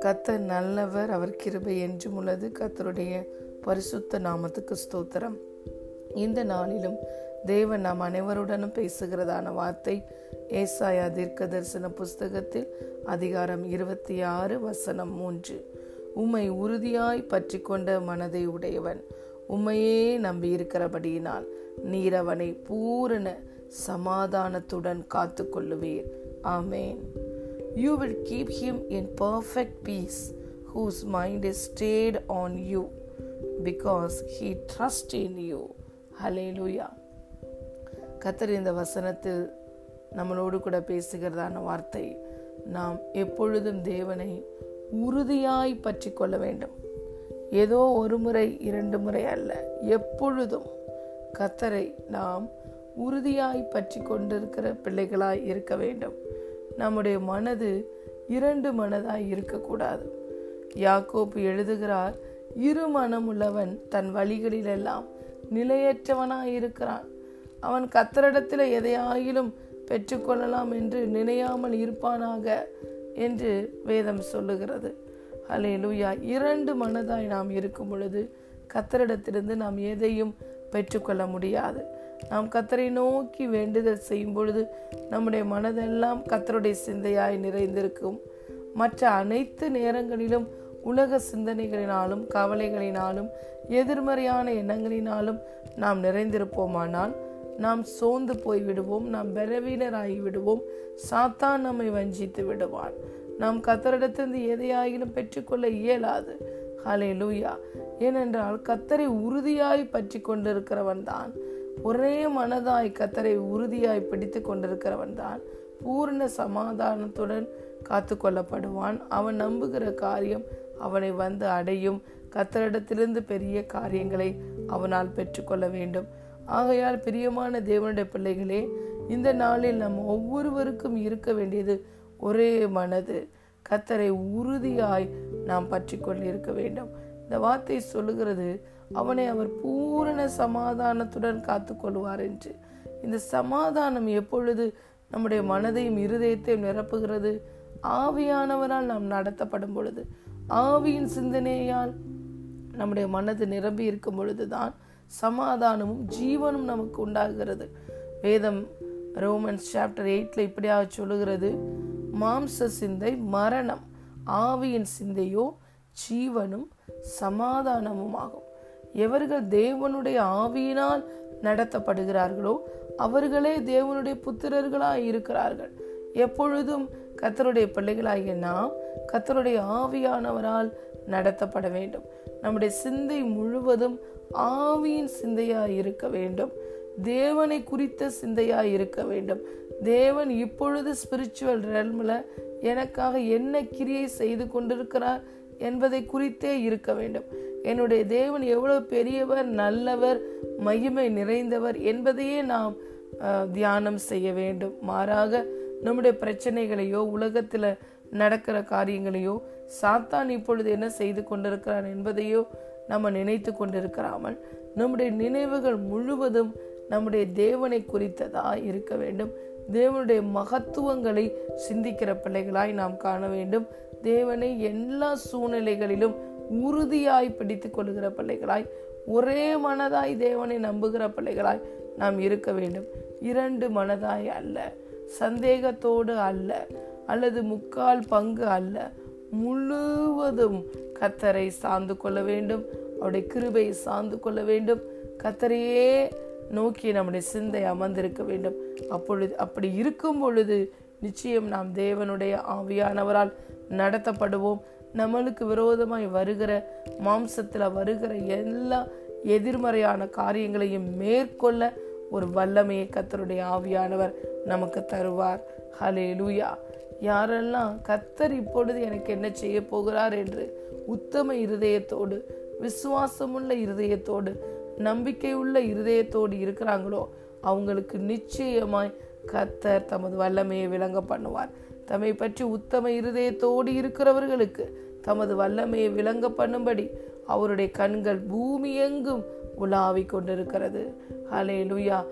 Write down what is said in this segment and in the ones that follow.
கத்தர் நல்லவர் அவர் கிருபை என்றும் உள்ளது. கத்தருடைய பரிசுத்த நாமத்துக்கு ஸ்தோத்திரம். இந்த நாளிலும் தேவன் நாம் அனைவருடனும் பேசுகிறதான வார்த்தை ஏசாயா தீர்க்க தரிசன புஸ்தகத்தில் அதிகாரம் இருபத்தி ஆறு வசனம் மூன்று. உம்மை உறுதியாய் பற்றி கொண்ட மனதை உடையவன். உம்மையே நம்பி இருக்கிறபடியினால் பூரண சமாதானத்துடன் காத்து கொள்ளுவீர் ஆமேன். You will keep him in perfect peace whose mind is stayed on you because he trust in you hallelujah கத்தர் இந்த வசனத்தில் நம்மளோடு கூட பேசுகிறதான வார்த்தை நாம் எப்பொழுதும் தேவனை உறுதியாய் பற்றி கொள்ள வேண்டும். ஏதோ ஒரு முறை இரண்டு முறை அல்ல எப்பொழுதும் கத்தரை நாம் உறுதியாய் பற்றி கொண்டிருக்கிற பிள்ளைகளாய் இருக்க வேண்டும். நம்முடைய மனது இரண்டு மனதாய் இருக்கக்கூடாது. யாக்கோப்பு எழுதுகிறார் இரு மனமுள்ளவன் தன் வழிகளிலெல்லாம் நிலையற்றவனாய் இருக்கிறான். அவன் கத்தரிடத்தில் எதையாயிலும் பெற்றுக்கொள்ளலாம் என்று நினையாமல் இருப்பானாக? என்று வேதம் சொல்லுகிறது. அலே லூயா இரண்டு மனதாய் நாம் இருக்கும் பொழுது கத்தரிடத்திலிருந்து நாம் எதையும் பெற்றுக்கொள்ள முடியாது. நாம் கத்தரை நோக்கி வேண்டுதல் செய்யும் பொழுது நம்முடைய மனதெல்லாம் கத்தருடைய சிந்தையாய் நிறைந்திருக்கும். மற்ற அனைத்து நேரங்களிலும் உலக சிந்தனைகளினாலும் கவலைகளினாலும் எதிர்மறையான எண்ணங்களினாலும் நாம் நிறைந்திருப்போமானால் நாம் சோர்ந்து போய் விடுவோம் நாம் பலவீனராகி விடுவோம். சாத்தான் நம்மை வஞ்சித்து விடுவான். நாம் கத்தரிடத்திலிருந்து எதையாயிலும் பெற்றுக்கொள்ள இயலாது. ஹலே லூயா ஏனென்றால் கத்தரை உறுதியாய் பற்றி கொண்டிருக்கிறவன் தான் ஒரே மனதாய் கத்தரை உறுதியாய் பிடித்து கொண்டிருக்கிறவன் தான் பூர்ண சமாதானத்துடன் காத்து கொள்ளப்படுவான். அவன் நம்புகிற காரியம் அவனை வந்து அடையும். கத்தரிடத்திலிருந்து பெரிய காரியங்களை அவனால் பெற்றுக்கொள்ள வேண்டும். ஆகையால் பிரியமான தேவனுடைய பிள்ளைகளே இந்த நாளில் நம் ஒவ்வொருவருக்கும் இருக்க வேண்டியது ஒரே மனது. கத்தரை உறுதியாய் நாம் பற்றி கொண்டிருக்க வேண்டும். இந்த வார்த்தை சொல்லுகிறது அவனை அவர் பூரண சமாதானத்துடன் காத்து கொள்வார் என்று. இந்த சமாதானம் எப்பொழுது நம்முடைய மனதையும் இருதயத்தையும் நிரப்புகிறது? ஆவியானவரால் நாம் நடத்தப்படும் பொழுது. ஆவியின் சிந்தனையால் நம்முடைய மனது நிரம்பி இருக்கும் பொழுதுதான் சமாதானமும் ஜீவனும் நமக்கு உண்டாகிறது. வேதம் ரோமன்ஸ் சாப்டர் எயிட்ல இப்படியாக சொல்லுகிறது மாம்ச சிந்தை மரணம். ஆவியின் சிந்தையோ ஜீவனும் சமாதானமும் ஆகும் எவர்கள் தேவனுடைய ஆவியினால் நடத்தப்படுகிறார்களோ அவர்களே தேவனுடைய புத்திரர்களாய் இருக்கிறார்கள். எப்பொழுதும் கத்தருடைய பிள்ளைகளாகிய நாம் கத்தருடைய ஆவியானவரால் நடத்தப்பட வேண்டும். நம்முடைய சிந்தை முழுவதும் ஆவியின் சிந்தையாய் இருக்க வேண்டும். தேவனை குறித்த சிந்தையாய் இருக்க வேண்டும். தேவன் இப்பொழுது ஸ்பிரிச்சுவல் ரெல்மில் எனக்காக என்ன கிரியை செய்து கொண்டிருக்கிறார் என்பதை குறித்தே இருக்க வேண்டும். என்னுடைய தேவன் எவ்வளவு பெரியவர் நல்லவர் மகிமை நிறைந்தவர் என்பதையே நாம் தியானம் செய்ய வேண்டும். மாறாக நம்முடைய பிரச்சனைகளையோ உலகத்தில் நடக்கிற காரியங்களையோ சாத்தான் இப்பொழுது என்ன செய்து கொண்டிருக்கிறான் என்பதையோ நம்ம நினைத்து கொண்டிருக்கிறாமல் நம்முடைய நினைவுகள் முழுவதும் நம்முடைய தேவனை குறித்ததாக இருக்க வேண்டும். தேவனுடைய மகத்துவங்களை சிந்திக்கிற பிள்ளைகளாய் நாம் காண வேண்டும். தேவனை எல்லா சூழ்நிலைகளிலும் உறுதியாய் பிடித்து கொள்கிற பிள்ளைகளாய் ஒரே மனதாய் தேவனை நம்புகிற பிள்ளைகளாய் நாம் இருக்க வேண்டும். இரண்டு மனதாய் அல்ல சந்தேகத்தோடு அல்ல அல்லது முக்கால் பங்கு அல்ல. முழுவதும் கத்தரை சார்ந்து கொள்ள வேண்டும். அவருடைய கிருபையை சார்ந்து கொள்ள வேண்டும். கத்தரையே நோக்கி நம்முடைய சிந்தை அமர்ந்திருக்க வேண்டும். அப்பொழுது அப்படி இருக்கும் பொழுது நிச்சயம் நாம் தேவனுடைய ஆவியானவரால் நடத்தப்படுவோம். நம்மளுக்கு விரோதமாய் வருகிற மாம்சத்தில் வருகிற எல்லா எதிர்மறையான காரியங்களையும் மேற்கொள்ள ஒரு வல்லமையை கத்தருடைய ஆவியானவர் நமக்கு தருவார். ஹலே லூயா யாரெல்லாம் கத்தர் இப்பொழுது எனக்கு என்ன செய்ய போகிறார் என்று உத்தம இருதயத்தோடு விசுவாசமுள்ள இருதயத்தோடு நம்பிக்கையுள்ள இருதயத்தோடு இருக்கிறாங்களோ அவங்களுக்கு நிச்சயமாய் கத்தர் தமது வல்லமையை விளங்க பண்ணுவார். தம்மை பற்றி உத்தம இருதயத்தோடு இருக்கிறவர்களுக்கு தமது வல்லமையை விளங்க பண்ணும்படி அவருடைய கண்கள் பூமி எங்கும் உலாவிக் கொண்டிருக்கிறது. ஹலே லுயா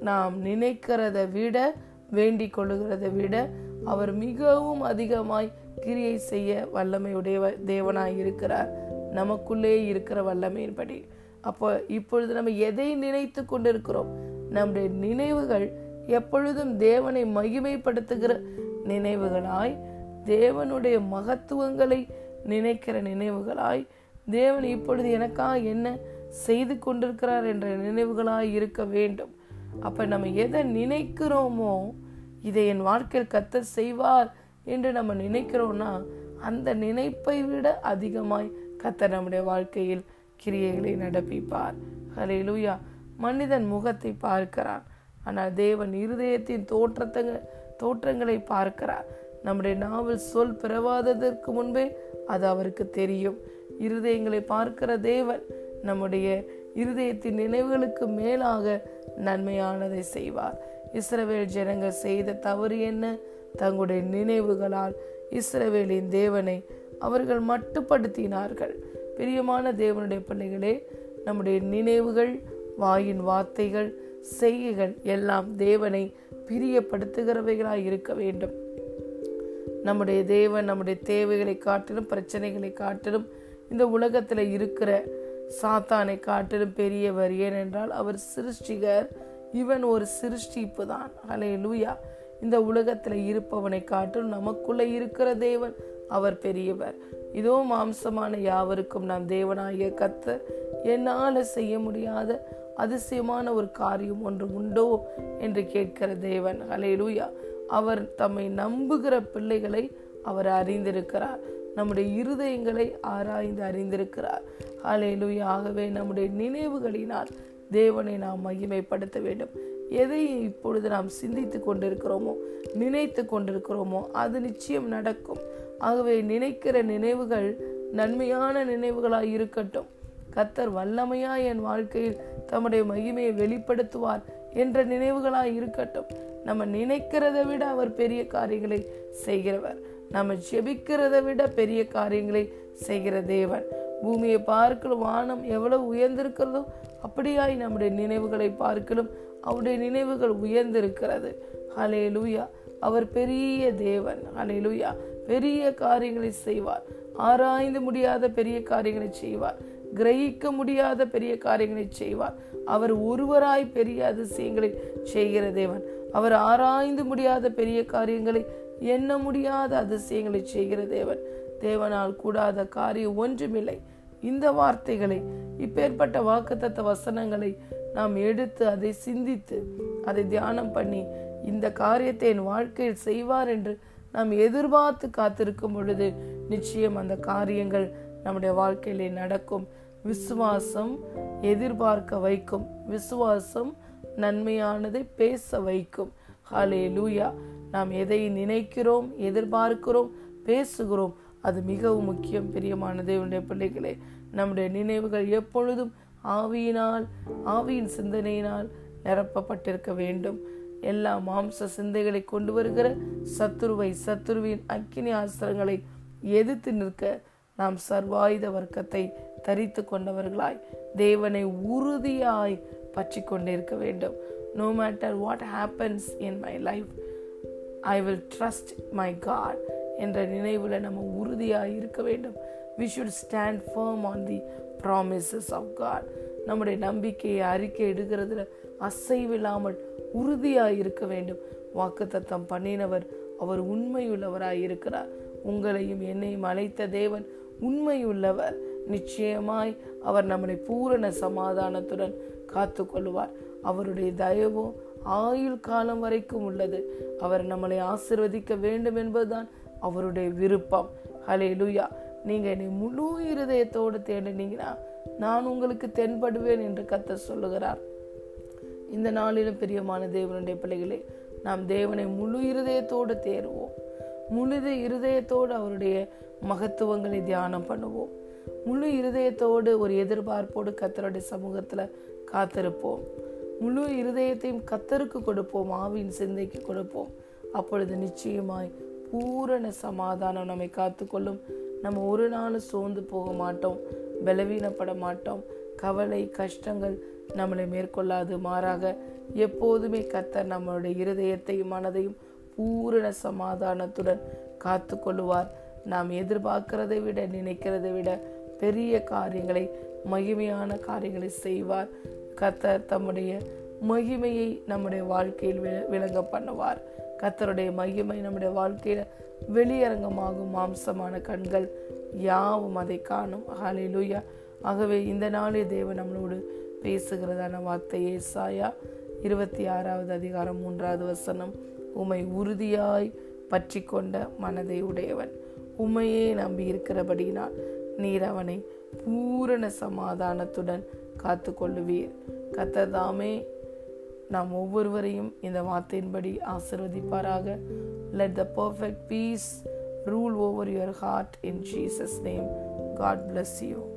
நாம் நினைக்கிறத விட வேண்டிக் கொள்ளுகிறதை விட அவர் மிகவும் அதிகமாய் கிரியை செய்ய வல்லமையுடைய தேவனாய் இருக்கிறார். நமக்குள்ளே இருக்கிற வல்லமையின்படி. அப்போ இப்பொழுது நம்ம எதை நினைத்து கொண்டிருக்கிறோம்? நம்முடைய நினைவுகள் எப்பொழுதும் தேவனை மகிமைப்படுத்துகிற நினைவுகளாய் தேவனுடைய மகத்துவங்களை நினைக்கிற நினைவுகளாய் தேவன் இப்பொழுது எனக்காக என்ன செய்து கொண்டிருக்கிறார் என்ற நினைவுகளாய் இருக்க வேண்டும். அப்ப நம்ம எதை நினைக்கிறோமோ இதை என் வாழ்க்கையில் கத்த செய்வார் என்று நம்ம நினைக்கிறோம்னா அந்த நினைப்பை விட அதிகமாய் கத்த நம்முடைய வாழ்க்கையில் கிரியைகளை நடப்பிப்பார். ஹலே லூயா மனிதன் முகத்தை பார்க்கிறான். ஆனால் தேவன் இருதயத்தின் தோற்றத்தை தோற்றங்களை பார்க்கிறார். நம்முடைய நாவல் சொல் பிறவாததற்கு முன்பே அது அவருக்கு தெரியும். இருதயங்களை பார்க்கிற தேவன் நம்முடைய இருதயத்தின் நினைவுகளுக்கு மேலாக நன்மையானதை செய்வார். இஸ்ரவேல் ஜனங்கள் செய்த தவறு என்ன? தங்களுடைய நினைவுகளால் இஸ்ரவேலின் தேவனை அவர்கள் மட்டுப்படுத்தினார்கள். பிரியமான தேவனுடைய பிள்ளைகளே நம்முடைய நினைவுகள் வாயின் வார்த்தைகள் செய்கைகள் எல்லாம் தேவனை பிரியப்படுத்துகிறவைகளாய் இருக்க வேண்டும். நம்முடைய தேவன் நம்முடைய தேவைகளை காட்டிலும் பிரச்சனைகளை காட்டிலும் இந்த உலகத்தில் இருக்கிற சாத்தானை காட்டிலும் பெரியவர். ஏனென்றால் அவர் சிருஷ்டிகர். இவன் ஒரு சிருஷ்டிப்பு தான். அலே லூயா இந்த உலகத்தில் இருப்பவனை காட்டிலும் நமக்குள்ள இருக்கிற தேவன் அவர் பெரியவர். இதோ மாம்சமான யாவருக்கும் நாம் தேவனாகிய கத்த என்னால செய்ய முடியாத அதிசயமான ஒரு காரியம் ஒன்று உண்டோ என்று கேட்கிற தேவன். ஹலேலூயா அவர் தம்மை நம்புகிற பிள்ளைகளை அவர் அறிந்திருக்கிறார். நம்முடைய இருதயங்களை ஆராய்ந்து அறிந்திருக்கிறார். ஹலேலூயா ஆகவே நம்முடைய நினைவுகளினால் தேவனை நாம் மகிமைப்படுத்த வேண்டும். எதை இப்பொழுது நாம் சிந்தித்து கொண்டிருக்கிறோமோ நினைத்து கொண்டிருக்கிறோமோ அது நிச்சயம் நடக்கும். ஆகவே நினைக்கிற நினைவுகள் நன்மையான நினைவுகளாக இருக்கட்டும். கத்தர் வல்லமையா என் வாழ்க்கையில் தம்முடைய மகிமையை வெளிப்படுத்துவார் என்ற நினைவுகளாய் இருக்கட்டும். நம்ம நினைக்கிறத விட அவர் பெரிய காரியங்களை செய்கிறவர். நம்ம ஜெபிக்கிறதை விட பெரிய காரியங்களை செய்கிற தேவன். பூமியை பார்க்கலும் வானம் எவ்வளவு உயர்ந்திருக்கிறதோ அப்படியாய் நம்முடைய நினைவுகளை பார்க்கலும் அவருடைய நினைவுகள் உயர்ந்திருக்கிறது. ஹலே லூயா அவர் பெரிய தேவன். ஹலே லூயா பெரிய காரியங்களை செய்வார். ஆராய்ந்து முடியாத பெரிய காரியங்களை செய்வார். கிரகிக்க முடியாத பெரிய காரியங்களை செய்வார். அவர் ஒருவராய் பெரிய அதிசயங்களை செய்கிற தேவன். அவர் ஆராய்ந்து முடியாத பெரிய காரியங்களை எண்ண முடியாத அதிசயங்களை செய்கிற தேவன். தேவனால் கூடாத காரியம் ஒன்றுமில்லை. இந்த வார்த்தைகளை இப்பேற்பட்ட வாக்குத்தத்த வசனங்களை நாம் எடுத்து அதை சிந்தித்து அதை தியானம் பண்ணி இந்த காரியத்தை என் வாழ்க்கையில் செய்வார் என்று நாம் எதிர்பார்த்து காத்திருக்கும் பொழுது நிச்சயம் அந்த காரியங்கள் நம்முடைய வாழ்க்கையிலே நடக்கும். விசுவாசம் எதிர்பார்க்க வைக்கும். விசுவாசம் நன்மையானதை பேச வைக்கும். ஹாலே லூயா நாம் எதை நினைக்கிறோம் எதிர்பார்க்கிறோம் பேசுகிறோம் அது மிகவும் முக்கியம். பிரியமான தேவனுடைய பிள்ளைகளே நம்முடைய நினைவுகள் எப்பொழுதும் ஆவியினால் ஆவியின் சிந்தனையினால் நிரப்பப்பட்டிருக்க வேண்டும். எல்லா மாம்ச சிந்தைகளை கொண்டு வருகிற சத்துருவை சத்துருவின் அக்கினி ஆசிரங்களை எதிர்த்து நிற்க நாம் சர்வாயுத வர்க்கத்தை தரித்து கொண்டவர்களாய் தேவனை உறுதியாய் பற்றி கொண்டிருக்க வேண்டும். No matter what happens in my life I will trust my God என்ற நினைவில் நம்ம உறுதியாக இருக்க வேண்டும். We should stand firm on the promises of God நம்முடைய நம்பிக்கையை அறிக்கை எடுக்கிறதுல அசைவில்லாமல் உறுதியாக இருக்க வேண்டும். வாக்குத்தத்தம் பண்ணினவர் அவர் உண்மையுள்ளவராய் இருக்கிறார். உங்களையும் என்னையும் அழைத்த தேவன் உண்மையுள்ளவர். நிச்சயமாய் அவர் நம்மளை பூரண சமாதானத்துடன் காத்து கொள்வார் அவருடைய தயவோ ஆயுள் காலம் வரைக்கும் உள்ளது. அவர் நம்மளை ஆசிர்வதிக்க வேண்டும் என்பதுதான் அவருடைய விருப்பம். ஹலே லுயா நீங்க என்னை முழு இருதயத்தோடு தேடினீங்கன்னா நான் உங்களுக்கு தென்படுவேன் என்று கத்த சொல்லுகிறார். இந்த நாளிலும் பிரியமான தேவனுடைய பிள்ளைகளே நாம் தேவனை முழு இருதயத்தோடு தேடுவோம். முழுத இருதயத்தோடு அவருடைய மகத்துவங்களை தியானம் பண்ணுவோம். முழு இருதயத்தோடு ஒரு எதிர்பார்ப்போடு கத்தருடைய சமூகத்துல காத்திருப்போம். முழு இருதயத்தையும் கத்தருக்கு கொடுப்போம் ஆவியின் சிந்தைக்கு கொடுப்போம். அப்பொழுது நிச்சயமாய் பூரண சமாதானம் நம்மை காத்துக்கொள்ளும். நம்ம ஒரு நாள் சோர்ந்து போக மாட்டோம் பலவீனப்பட மாட்டோம். கவலை கஷ்டங்கள் நம்மளை மேற்கொள்ளாது மாறாக எப்போதுமே கத்தர் நம்மளுடைய இருதயத்தையும் மனதையும் பூரண சமாதானத்துடன் காத்து கொள்ளுவார் நாம் எதிர்பார்க்கிறதை விட நினைக்கிறதை விட பெரிய காரியங்களை மகிமையான காரியங்களை செய்வார். கத்தர் தம்முடைய மகிமையை நம்முடைய வாழ்க்கையில் விளங்க பண்ணுவார். கத்தருடைய மகிமை நம்முடைய வாழ்க்கையில வெளியரங்கமாகும். மாம்சமான கண்கள் யாவும் அதை காணும். ஹாலிலுயா ஆகவே இந்த நாளே தேவன் நம்மளோடு பேசுகிறதான வார்த்தையே சாயா இருபத்தி ஆறாவது அதிகாரம் மூன்றாவது வசனம். உமை உறுதியாய் பற்றி கொண்ட மனதை உடையவன். உமையே நம்பி இருக்கிறபடினால் நீர் அவனை பூரண சமாதானத்துடன் காத்து கொள்ளுவீர் கத்ததாமே நாம் ஒவ்வொருவரையும் இந்த வார்த்தையின்படி ஆசிர்வதிப்பாராக. Let the perfect peace rule over your heart in Jesus name God bless you